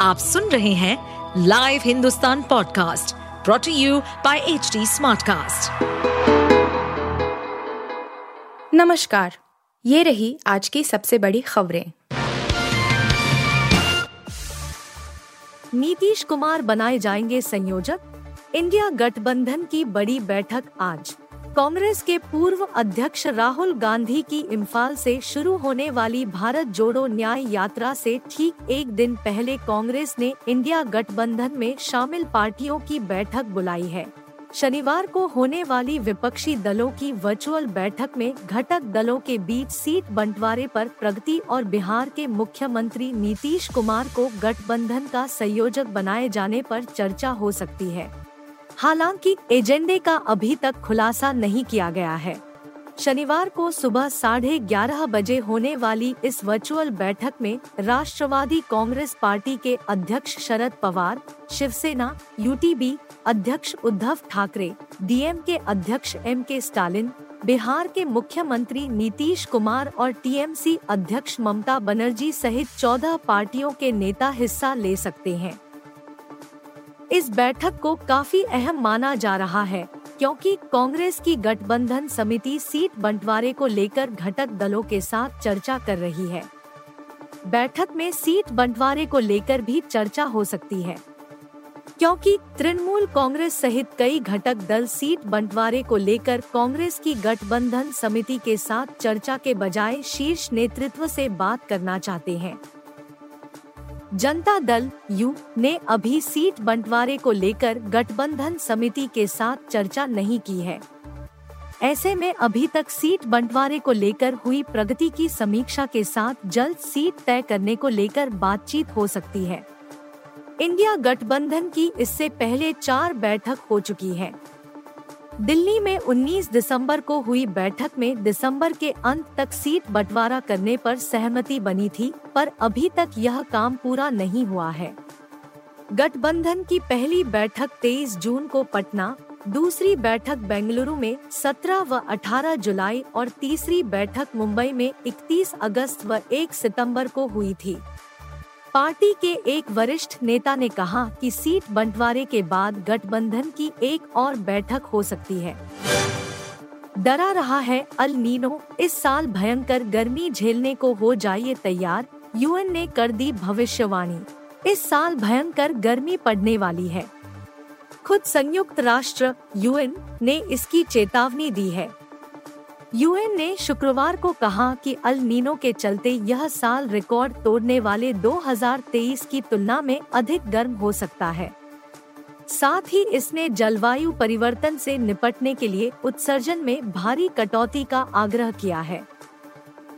आप सुन रहे हैं live Hindustan podcast brought to you by H Smartcast. नमस्कार, ये रही आज की सबसे बड़ी खबरें। नीतीश कुमार बनाए जाएँगे संयोजक। इंडिया गठबंधन की बड़ी बैठक आज। कांग्रेस के पूर्व अध्यक्ष राहुल गांधी की इम्फाल से शुरू होने वाली भारत जोड़ो न्याय यात्रा से ठीक एक दिन पहले कांग्रेस ने इंडिया गठबंधन में शामिल पार्टियों की बैठक बुलाई है। शनिवार को होने वाली विपक्षी दलों की वर्चुअल बैठक में घटक दलों के बीच सीट बंटवारे पर प्रगति और बिहार के मुख्यमंत्री नीतीश कुमार को गठबंधन का संयोजक बनाए जाने पर चर्चा हो सकती है। हालाँकि, एजेंडे का अभी तक खुलासा नहीं किया गया है। शनिवार को सुबह साढ़े ग्यारह बजे होने वाली इस वर्चुअल बैठक में राष्ट्रवादी कांग्रेस पार्टी के अध्यक्ष शरद पवार, शिवसेना, यूटीबी, अध्यक्ष उद्धव ठाकरे, डीएम के अध्यक्ष एम के स्टालिन, बिहार के मुख्यमंत्री नीतीश कुमार और टीएमसी अध्यक्ष ममता बनर्जी सहित चौदह पार्टियों के नेता हिस्सा ले सकते हैं। इस बैठक को काफ़ी अहम माना जा रहा है, क्योंकि कांग्रेस की गठबंधन समिति सीट बंटवारे को लेकर घटक दलों के साथ चर्चा कर रही है। बैठक में सीट बंटवारे को लेकर भी चर्चा हो सकती है। क्योंकि तृणमूल कांग्रेस सहित कई घटक दल सीट बंटवारे को लेकर कांग्रेस की गठबंधन समिति के साथ चर्चा के बजाय शीर्ष नेतृत्व से बात करना चाहते हैं। जनता दल यू ने अभी सीट बंटवारे को लेकर गठबंधन समिति के साथ चर्चा नहीं की है। ऐसे में अभी तक सीट बंटवारे को लेकर हुई प्रगति की समीक्षा के साथ जल्द सीट तय करने को लेकर बातचीत हो सकती है। इंडिया गठबंधन की इससे पहले चार बैठक हो चुकी है। दिल्ली में 19 दिसंबर को हुई बैठक में दिसंबर के अंत तक सीट बंटवारा करने पर सहमति बनी थी, पर अभी तक यह काम पूरा नहीं हुआ है। गठबंधन की पहली बैठक 23 जून को पटना, दूसरी बैठक बेंगलुरु में 17 व 18 जुलाई और तीसरी बैठक मुंबई में 31 अगस्त व 1 सितंबर को हुई थी। पार्टी के एक वरिष्ठ नेता ने कहा कि सीट बंटवारे के बाद गठबंधन की एक और बैठक हो सकती है। डरा रहा है अल नीनो। इस साल भयंकर गर्मी झेलने को हो जाइए तैयार। यूएन ने कर दी भविष्यवाणी। इस साल भयंकर गर्मी पड़ने वाली है। खुद संयुक्त राष्ट्र यूएन ने इसकी चेतावनी दी है। यूएन ने शुक्रवार को कहा कि अल नीनो के चलते यह साल रिकॉर्ड तोड़ने वाले 2023 की तुलना में अधिक गर्म हो सकता है। साथ ही इसने जलवायु परिवर्तन से निपटने के लिए उत्सर्जन में भारी कटौती का आग्रह किया है।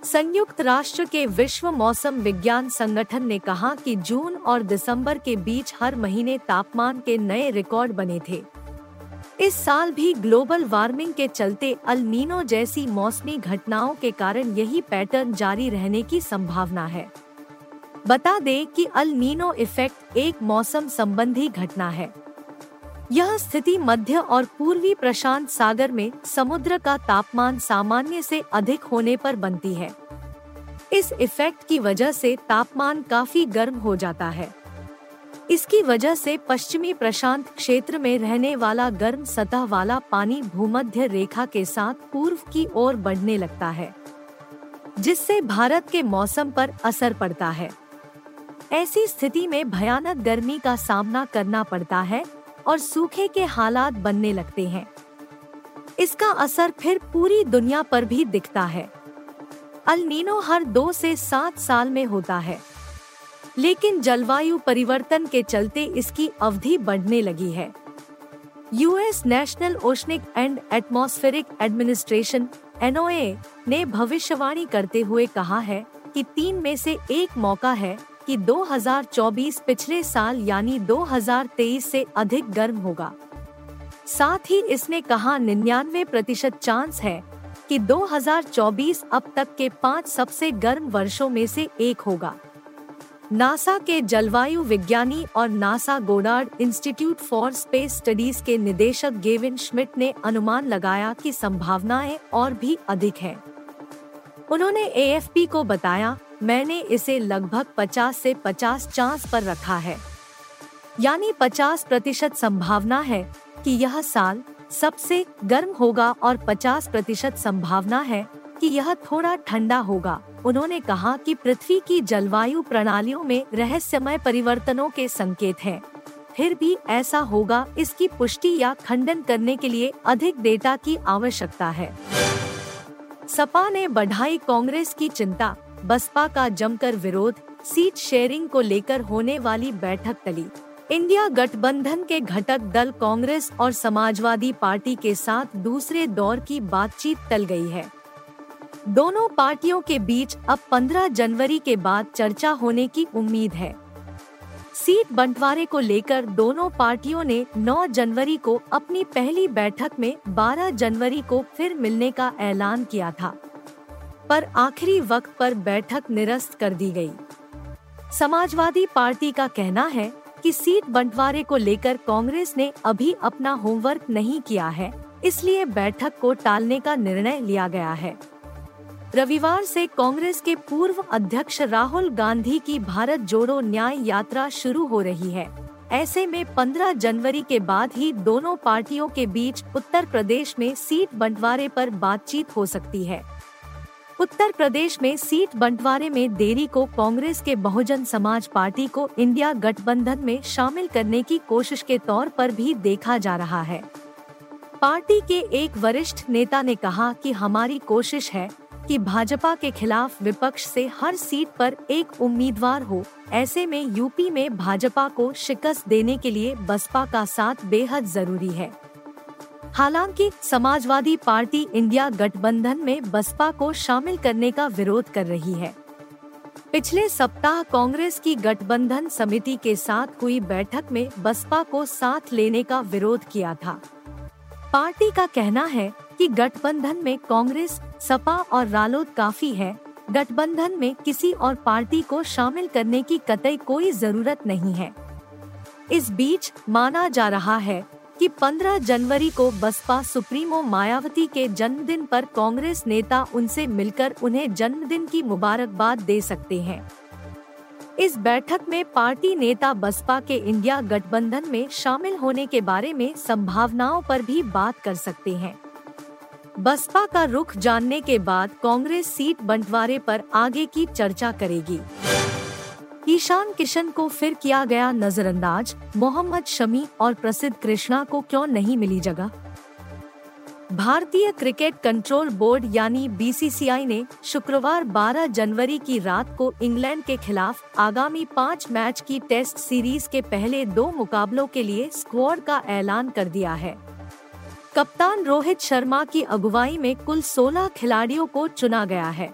संयुक्त राष्ट्र के विश्व मौसम विज्ञान संगठन ने कहा कि जून और दिसंबर के बीच हर महीने तापमान के नए रिकॉर्ड बने थे। इस साल भी ग्लोबल वार्मिंग के चलते अल नीनो जैसी मौसमी घटनाओं के कारण यही पैटर्न जारी रहने की संभावना है। बता दें कि अल नीनो इफ़ेक्ट एक मौसम संबंधी घटना है। यह स्थिति मध्य और पूर्वी प्रशांत सागर में समुद्र का तापमान सामान्य से अधिक होने पर बनती है। इस इफ़ेक्ट की वजह से तापमान काफ़ी गर्म हो जाता है। इसकी वजह से पश्चिमी प्रशांत क्षेत्र में रहने वाला गर्म सतह वाला पानी भूमध्य रेखा के साथ पूर्व की ओर बढ़ने लगता है, जिससे भारत के मौसम पर असर पड़ता है। ऐसी स्थिति में भयानक गर्मी का सामना करना पड़ता है और सूखे के हालात बनने लगते हैं। इसका असर फिर पूरी दुनिया पर भी दिखता है। अल नीनो हर दो से सात साल में होता है। लेकिन जलवायु परिवर्तन के चलते इसकी अवधि बढ़ने लगी है। US National Oceanic and Atmospheric Administration, NOAA, ने भविष्यवाणी करते हुए कहा है कि तीन में से एक मौका है कि 2024 पिछले साल यानी 2023 से अधिक गर्म होगा। साथ ही इसने कहा निन्यानवे प्रतिशत चांस है कि 2024 अब तक के पाँच सबसे गर्म वर्षों में से एक होगा। नासा के जलवायु विज्ञानी और NASA Goddard Institute for Space Studies के निदेशक गेविन श्मिट ने अनुमान लगाया कि संभावनाएँ और भी अधिक हैं। उन्होंने एएफपी को बताया, मैंने इसे लगभग 50 से 50 चांस पर रखा है यानी 50 प्रतिशत संभावना है कि यह साल सबसे गर्म होगा और 50 प्रतिशत संभावना है कि यह थोड़ा ठंडा होगा उन्होंने कहा कि पृथ्वी की जलवायु प्रणालियों में रहस्यमय परिवर्तनों के संकेत हैं। फिर भी ऐसा होगा, इसकी पुष्टि या खंडन करने के लिए अधिक डेटा की आवश्यकता है। सपा ने बढ़ाई कांग्रेस की चिंता, बसपा का जमकर विरोध, सीट शेयरिंग को लेकर होने वाली बैठक टली। इंडिया गठबंधन के घटक दल कांग्रेस और समाजवादी पार्टी के साथ दूसरे दौर की बातचीत टल गई है। दोनों पार्टियों के बीच अब 15 जनवरी के बाद चर्चा होने की उम्मीद है सीट बंटवारे को लेकर दोनों पार्टियों ने 9 जनवरी को अपनी पहली बैठक में 12 जनवरी को फिर मिलने का ऐलान किया था, पर आखिरी वक्त पर बैठक निरस्त कर दी गई। समाजवादी पार्टी का कहना है कि सीट बंटवारे को लेकर कांग्रेस ने अभी अपना होमवर्क नहीं किया है, इसलिए बैठक को टालने का निर्णय लिया गया है रविवार से कांग्रेस के पूर्व अध्यक्ष राहुल गांधी की भारत जोड़ो न्याय यात्रा शुरू हो रही है। ऐसे में 15 जनवरी के बाद ही दोनों पार्टियों के बीच उत्तर प्रदेश में सीट बंटवारे पर बातचीत हो सकती है। उत्तर प्रदेश में सीट बंटवारे में देरी को कांग्रेस के बहुजन समाज पार्टी को इंडिया गठबंधन में शामिल करने की कोशिश के तौर पर भी देखा जा रहा है। पार्टी के एक वरिष्ठ नेता ने कहा कि हमारी कोशिश है कि भाजपा के खिलाफ विपक्ष से हर सीट पर एक उम्मीदवार हो, ऐसे में यूपी में भाजपा को शिकस्त देने के लिए बसपा का साथ बेहद ज़रूरी है। हालाँकि, समाजवादी पार्टी इंडिया गठबंधन में बसपा को शामिल करने का विरोध कर रही है। पिछले सप्ताह कांग्रेस की गठबंधन समिति के साथ हुई बैठक में बसपा को साथ लेने का विरोध किया था। पार्टी का कहना है कि गठबंधन में कांग्रेस, सपा और रालोद काफ़ी है। गठबंधन में किसी और पार्टी को शामिल करने की कतई कोई ज़रूरत नहीं है। इस बीच माना जा रहा है कि 15 जनवरी को बसपा सुप्रीमो मायावती के जन्मदिन पर कांग्रेस नेता उनसे मिलकर उन्हें जन्मदिन की मुबारकबाद दे सकते हैं। इस बैठक में पार्टी नेता बसपा के इंडिया गठबंधन में शामिल होने के बारे में संभावनाओं पर भी बात कर सकते हैं। बसपा का रुख जानने के बाद कांग्रेस सीट बंटवारे पर आगे की चर्चा करेगी। ईशान किशन को फिर किया गया नजरअंदाज, मोहम्मद शमी और प्रसिद्ध कृष्णा को क्यों नहीं मिली जगह? भारतीय क्रिकेट कंट्रोल बोर्ड यानी बीसीसीआई ने शुक्रवार 12 जनवरी की रात को इंग्लैंड के खिलाफ आगामी पाँच मैच की टेस्ट सीरीज़ के पहले दो मुकाबलों के लिए स्क्वाड का ऐलान कर दिया है। कप्तान रोहित शर्मा की अगुवाई में कुल 16 खिलाड़ियों को चुना गया है।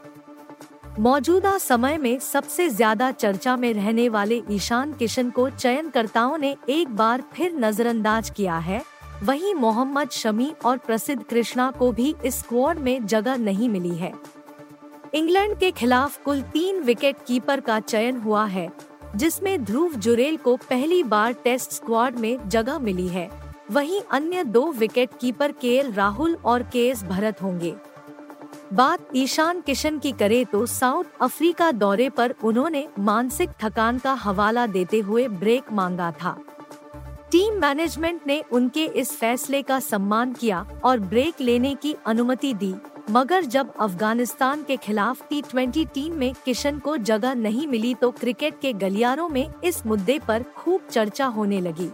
मौजूदा समय में सबसे ज़्यादा चर्चा में रहने वाले ईशान किशन को चयनकर्ताओं ने एक बार फिर नजरअंदाज किया है। वहीं मोहम्मद शमी और प्रसिद्ध कृष्णा को भी इस स्क्वाड में जगह नहीं मिली है। इंग्लैंड के खिलाफ कुल तीन विकेट कीपर का चयन हुआ है, जिसमें ध्रुव जुरेल को पहली बार टेस्ट स्क्वाड में जगह मिली है। वहीं अन्य दो विकेट कीपर के राहुल और के एस भरत होंगे। बात ईशान किशन की करे तो साउथ अफ्रीका दौरे पर उन्होंने मानसिक थकान का हवाला देते हुए ब्रेक मांगा था। टीम मैनेजमेंट ने उनके इस फैसले का सम्मान किया और ब्रेक लेने की अनुमति दी। मगर जब अफ़गानिस्तान के खिलाफ टी ट्वेंटी टीम में किशन को जगह नहीं मिली तो क्रिकेट के गलियारों में इस मुद्दे पर खूब चर्चा होने लगी।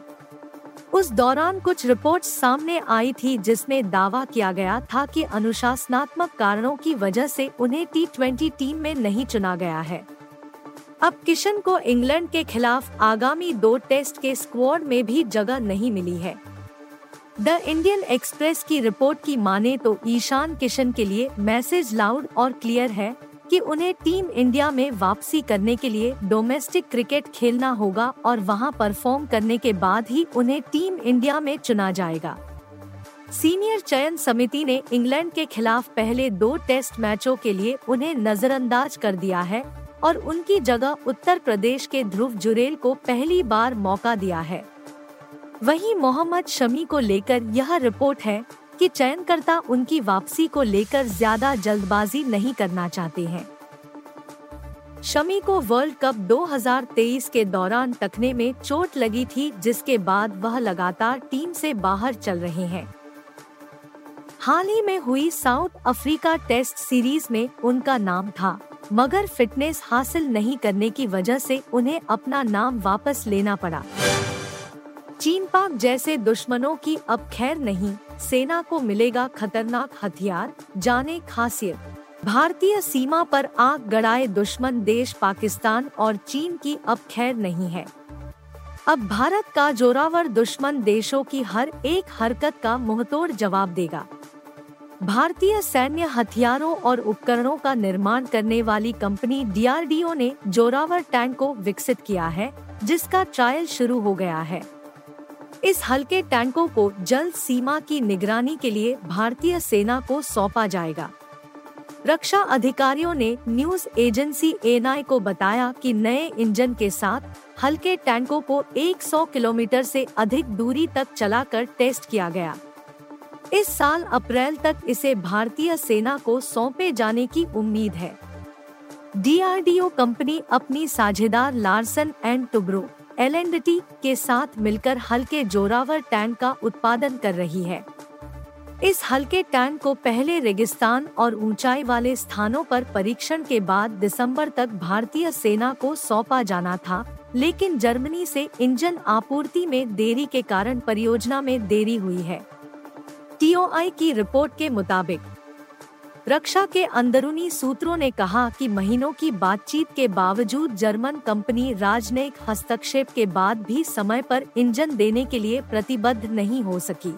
उस दौरान कुछ रिपोर्ट्स सामने आई थी जिसमें दावा किया गया था कि अनुशासनात्मक कारणों की वजह से उन्हें टी ट्वेंटी टीम में नहीं चुना गया है। अब किशन को इंग्लैंड के खिलाफ आगामी दो टेस्ट के स्क्वाड में भी जगह नहीं मिली है। द इंडियन एक्सप्रेस की रिपोर्ट की माने तो ईशान किशन के लिए मैसेज लाउड और क्लियर है कि उन्हें टीम इंडिया में वापसी करने के लिए डोमेस्टिक क्रिकेट खेलना होगा और वहाँ परफॉर्म करने के बाद ही उन्हें टीम इंडिया में चुना जाएगा। सीनियर चयन समिति ने इंग्लैंड के खिलाफ पहले दो टेस्ट मैचों के लिए उन्हें नजरअंदाज कर दिया है और उनकी जगह उत्तर प्रदेश के ध्रुव जुरेल को पहली बार मौका दिया है। वहीं मोहम्मद शमी को लेकर यह रिपोर्ट है कि चयनकर्ता उनकी वापसी को लेकर ज़्यादा जल्दबाजी नहीं करना चाहते हैं। शमी को वर्ल्ड कप 2023 के दौरान टकने में चोट लगी थी, जिसके बाद वह लगातार टीम से बाहर चल रहे हैं। हाल ही में हुई साउथ अफ्रीका टेस्ट सीरीज़ में उनका नाम था। मगर फिटनेस हासिल नहीं करने की वजह से उन्हें अपना नाम वापस लेना पड़ा। चीन पाक जैसे दुश्मनों की अब खैर नहीं, सेना को मिलेगा खतरनाक हथियार, जाने खासियत। भारतीय सीमा पर आग गड़ाए दुश्मन देश पाकिस्तान और चीन की अब खैर नहीं है। अब भारत का जोरावर दुश्मन देशों की हर एक हरकत का मुंहतोड़ जवाब देगा। भारतीय सैन्य हथियारों और उपकरणों का निर्माण करने वाली कंपनी डीआरडीओ ने जोरावर टैंक को विकसित किया है, जिसका ट्रायल शुरू हो गया है। इस हल्के टैंकों को जल सीमा की निगरानी के लिए भारतीय सेना को सौंपा जाएगा। रक्षा अधिकारियों ने न्यूज़ एजेंसी एनआई को बताया कि नए इंजन के साथ हल्के टैंकों को 100 किलोमीटर से अधिक दूरी तक चलाकर टेस्ट किया गया। इस साल अप्रैल तक इसे भारतीय सेना को सौंपे जाने की उम्मीद है। डीआरडीओ कंपनी अपनी साझेदार लार्सन एंड टुब्रो एल के साथ मिलकर हल्के जोरावर टैंक का उत्पादन कर रही है। इस हल्के टैंक को पहले रेगिस्तान और ऊंचाई वाले स्थानों पर परीक्षण के बाद दिसंबर तक भारतीय सेना को सौंपा जाना था, लेकिन जर्मनी से इंजन आपूर्ति में देरी के कारण परियोजना में देरी हुई है। टीओआई की रिपोर्ट के मुताबिक, रक्षा के अंदरूनी सूत्रों ने कहा कि महीनों की बातचीत के बावजूद जर्मन कंपनी राजनयिक हस्तक्षेप के बाद भी समय पर इंजन देने के लिए प्रतिबद्ध नहीं हो सकी।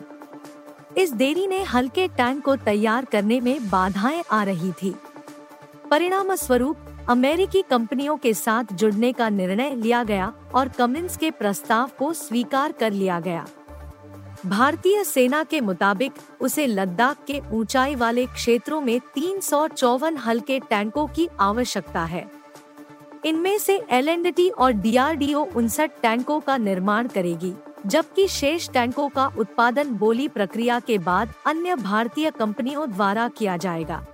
इस देरी ने हल्के टैंक को तैयार करने में बाधाएँ आ रही थी। परिणाम स्वरूप अमेरिकी कंपनियों के साथ जुड़ने का निर्णय लिया गया और कमिंस के प्रस्ताव को स्वीकार कर लिया गया। भारतीय सेना के मुताबिक, उसे लद्दाख के ऊंचाई वाले क्षेत्रों में तीन सौ चौवन हल्के टैंकों की आवश्यकता है। इनमें से एल और डीआरडीओ उनसठ टैंकों का निर्माण करेगी, जबकि शेष टैंकों का उत्पादन बोली प्रक्रिया के बाद अन्य भारतीय कंपनियों द्वारा किया जाएगा।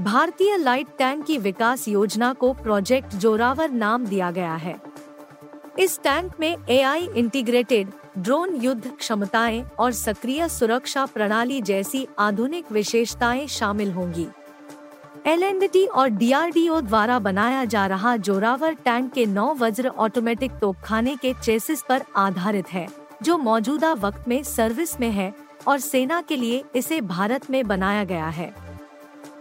भारतीय लाइट टैंक की विकास योजना को प्रोजेक्ट जोरावर नाम दिया गया है। इस टैंक में एआई इंटीग्रेटेड ड्रोन युद्ध क्षमताएँ और सक्रिय सुरक्षा प्रणाली जैसी आधुनिक विशेषताएँ शामिल होंगी। एल और डीआरडीओ द्वारा बनाया जा रहा जोरावर टैंक के नौ वज्र ऑटोमेटिक तोपखाने के चेसिस पर आधारित है, जो मौजूदा वक्त में सर्विस में है और सेना के लिए इसे भारत में बनाया गया है।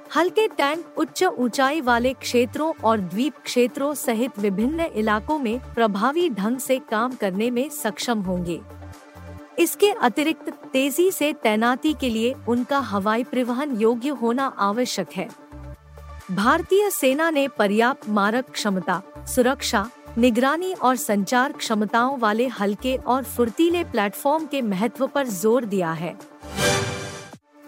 हल्के टैंक उच्च ऊंचाई वाले क्षेत्रों और द्वीप क्षेत्रों सहित विभिन्न इलाकों में प्रभावी ढंग से काम करने में सक्षम होंगे। इसके अतिरिक्त तेज़ी से तैनाती के लिए उनका हवाई परिवहन योग्य होना आवश्यक है। भारतीय सेना ने पर्याप्त मारक क्षमता, सुरक्षा, निगरानी और संचार क्षमताओं वाले हल्के और फुर्तीले प्लेटफॉर्म के महत्व पर ज़ोर दिया है।